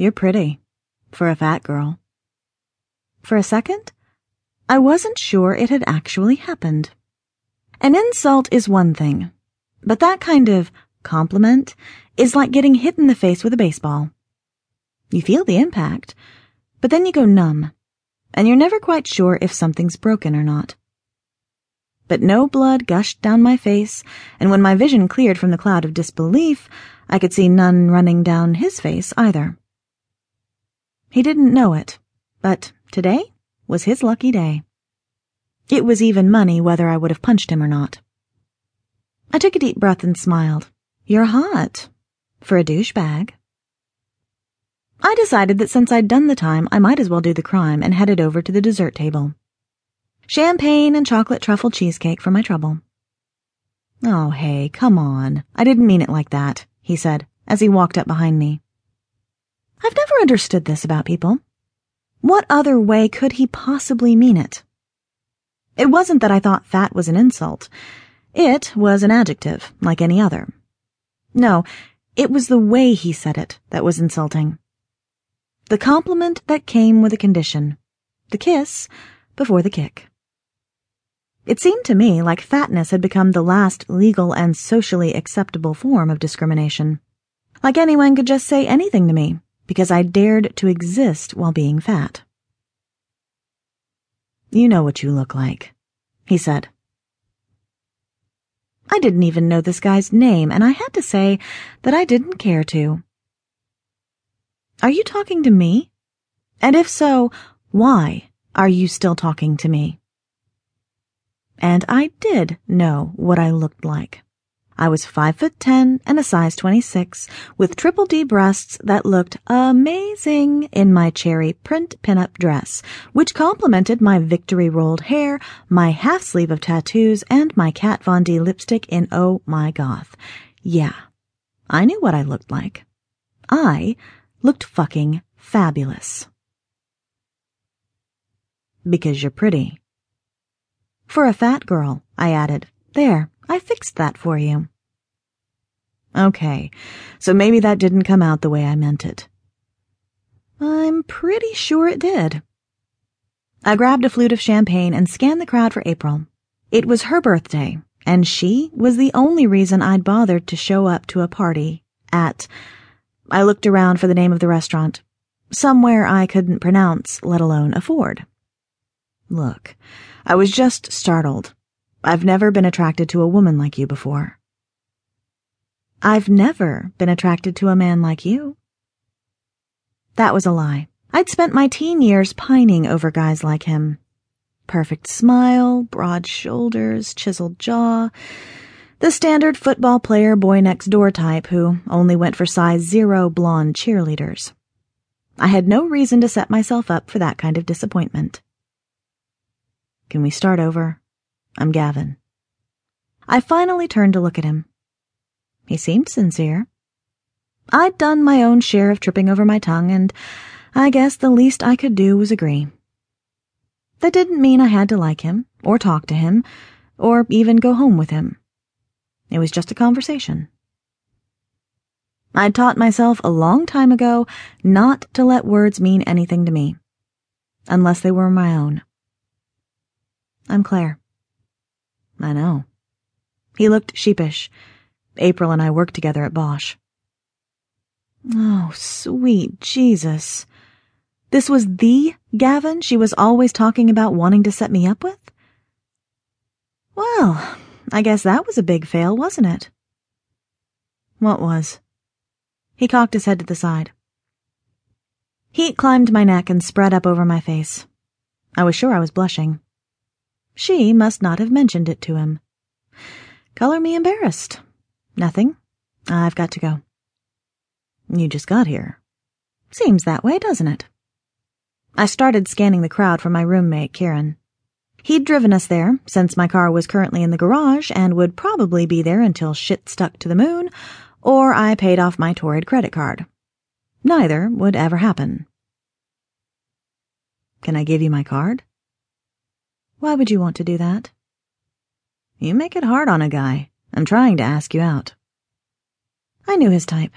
You're pretty. For a fat girl. For a second, I wasn't sure it had actually happened. An insult is one thing, but that kind of compliment is like getting hit in the face with a baseball. You feel the impact, but then you go numb, and you're never quite sure if something's broken or not. But no blood gushed down my face, and when my vision cleared from the cloud of disbelief, I could see none running down his face either. He didn't know it, but today was his lucky day. It was even money whether I would have punched him or not. I took a deep breath and smiled. You're hot. For a douchebag. I decided that since I'd done the time, I might as well do the crime and headed over to the dessert table. Champagne and chocolate truffle cheesecake for my trouble. Oh, hey, come on. I didn't mean it like that, he said as he walked up behind me. I've never understood this about people. What other way could he possibly mean it? It wasn't that I thought fat was an insult. It was an adjective, like any other. No, it was the way he said it that was insulting. The compliment that came with a condition. The kiss before the kick. It seemed to me like fatness had become the last legal and socially acceptable form of discrimination. Like anyone could just say anything to me because I dared to exist while being fat. You know what you look like, he said. I didn't even know this guy's name, and I had to say that I didn't care to. Are you talking to me? And if so, why are you still talking to me? And I did know what I looked like. I was five foot ten and a size 26 with triple D breasts that looked amazing in my cherry print pinup dress, which complemented my victory rolled hair, my half sleeve of tattoos, and my Kat Von D lipstick in Oh My Goth. Yeah, I knew what I looked like. I looked fucking fabulous. Because you're pretty. For a fat girl, I added. There, I fixed that for you. Okay, so maybe that didn't come out the way I meant it. I'm pretty sure it did. I grabbed a flute of champagne and scanned the crowd for April. It was her birthday, and she was the only reason I'd bothered to show up to a party at. I looked around for the name of the restaurant. Somewhere I couldn't pronounce, let alone afford. Look, I was just startled. I've never been attracted to a woman like you before. I've never been attracted to a man like you. That was a lie. I'd spent my teen years pining over guys like him. Perfect smile, broad shoulders, chiseled jaw. The standard football player boy next door type who only went for size zero blonde cheerleaders. I had no reason to set myself up for that kind of disappointment. Can we start over? I'm Gavin. I finally turned to look at him. He seemed sincere. I'd done my own share of tripping over my tongue, and I guess the least I could do was agree. That didn't mean I had to like him, or talk to him, or even go home with him. It was just a conversation. I'd taught myself a long time ago not to let words mean anything to me, unless they were my own. I'm Claire. I know. He looked sheepish. April and I worked together at Bosch. Oh, sweet Jesus. This was the Gavin she was always talking about wanting to set me up with? Well, I guess that was a big fail, wasn't it? What was? He cocked his head to the side. Heat climbed my neck and spread up over my face. I was sure I was blushing. She must not have mentioned it to him. Color me embarrassed. Nothing. I've got to go. You just got here. Seems that way, doesn't it? I started scanning the crowd for my roommate, Kieran. He'd driven us there, since my car was currently in the garage and would probably be there until shit stuck to the moon, or I paid off my torrid credit card. Neither would ever happen. Can I give you my card? Why would you want to do that? You make it hard on a guy. I'm trying to ask you out. I knew his type.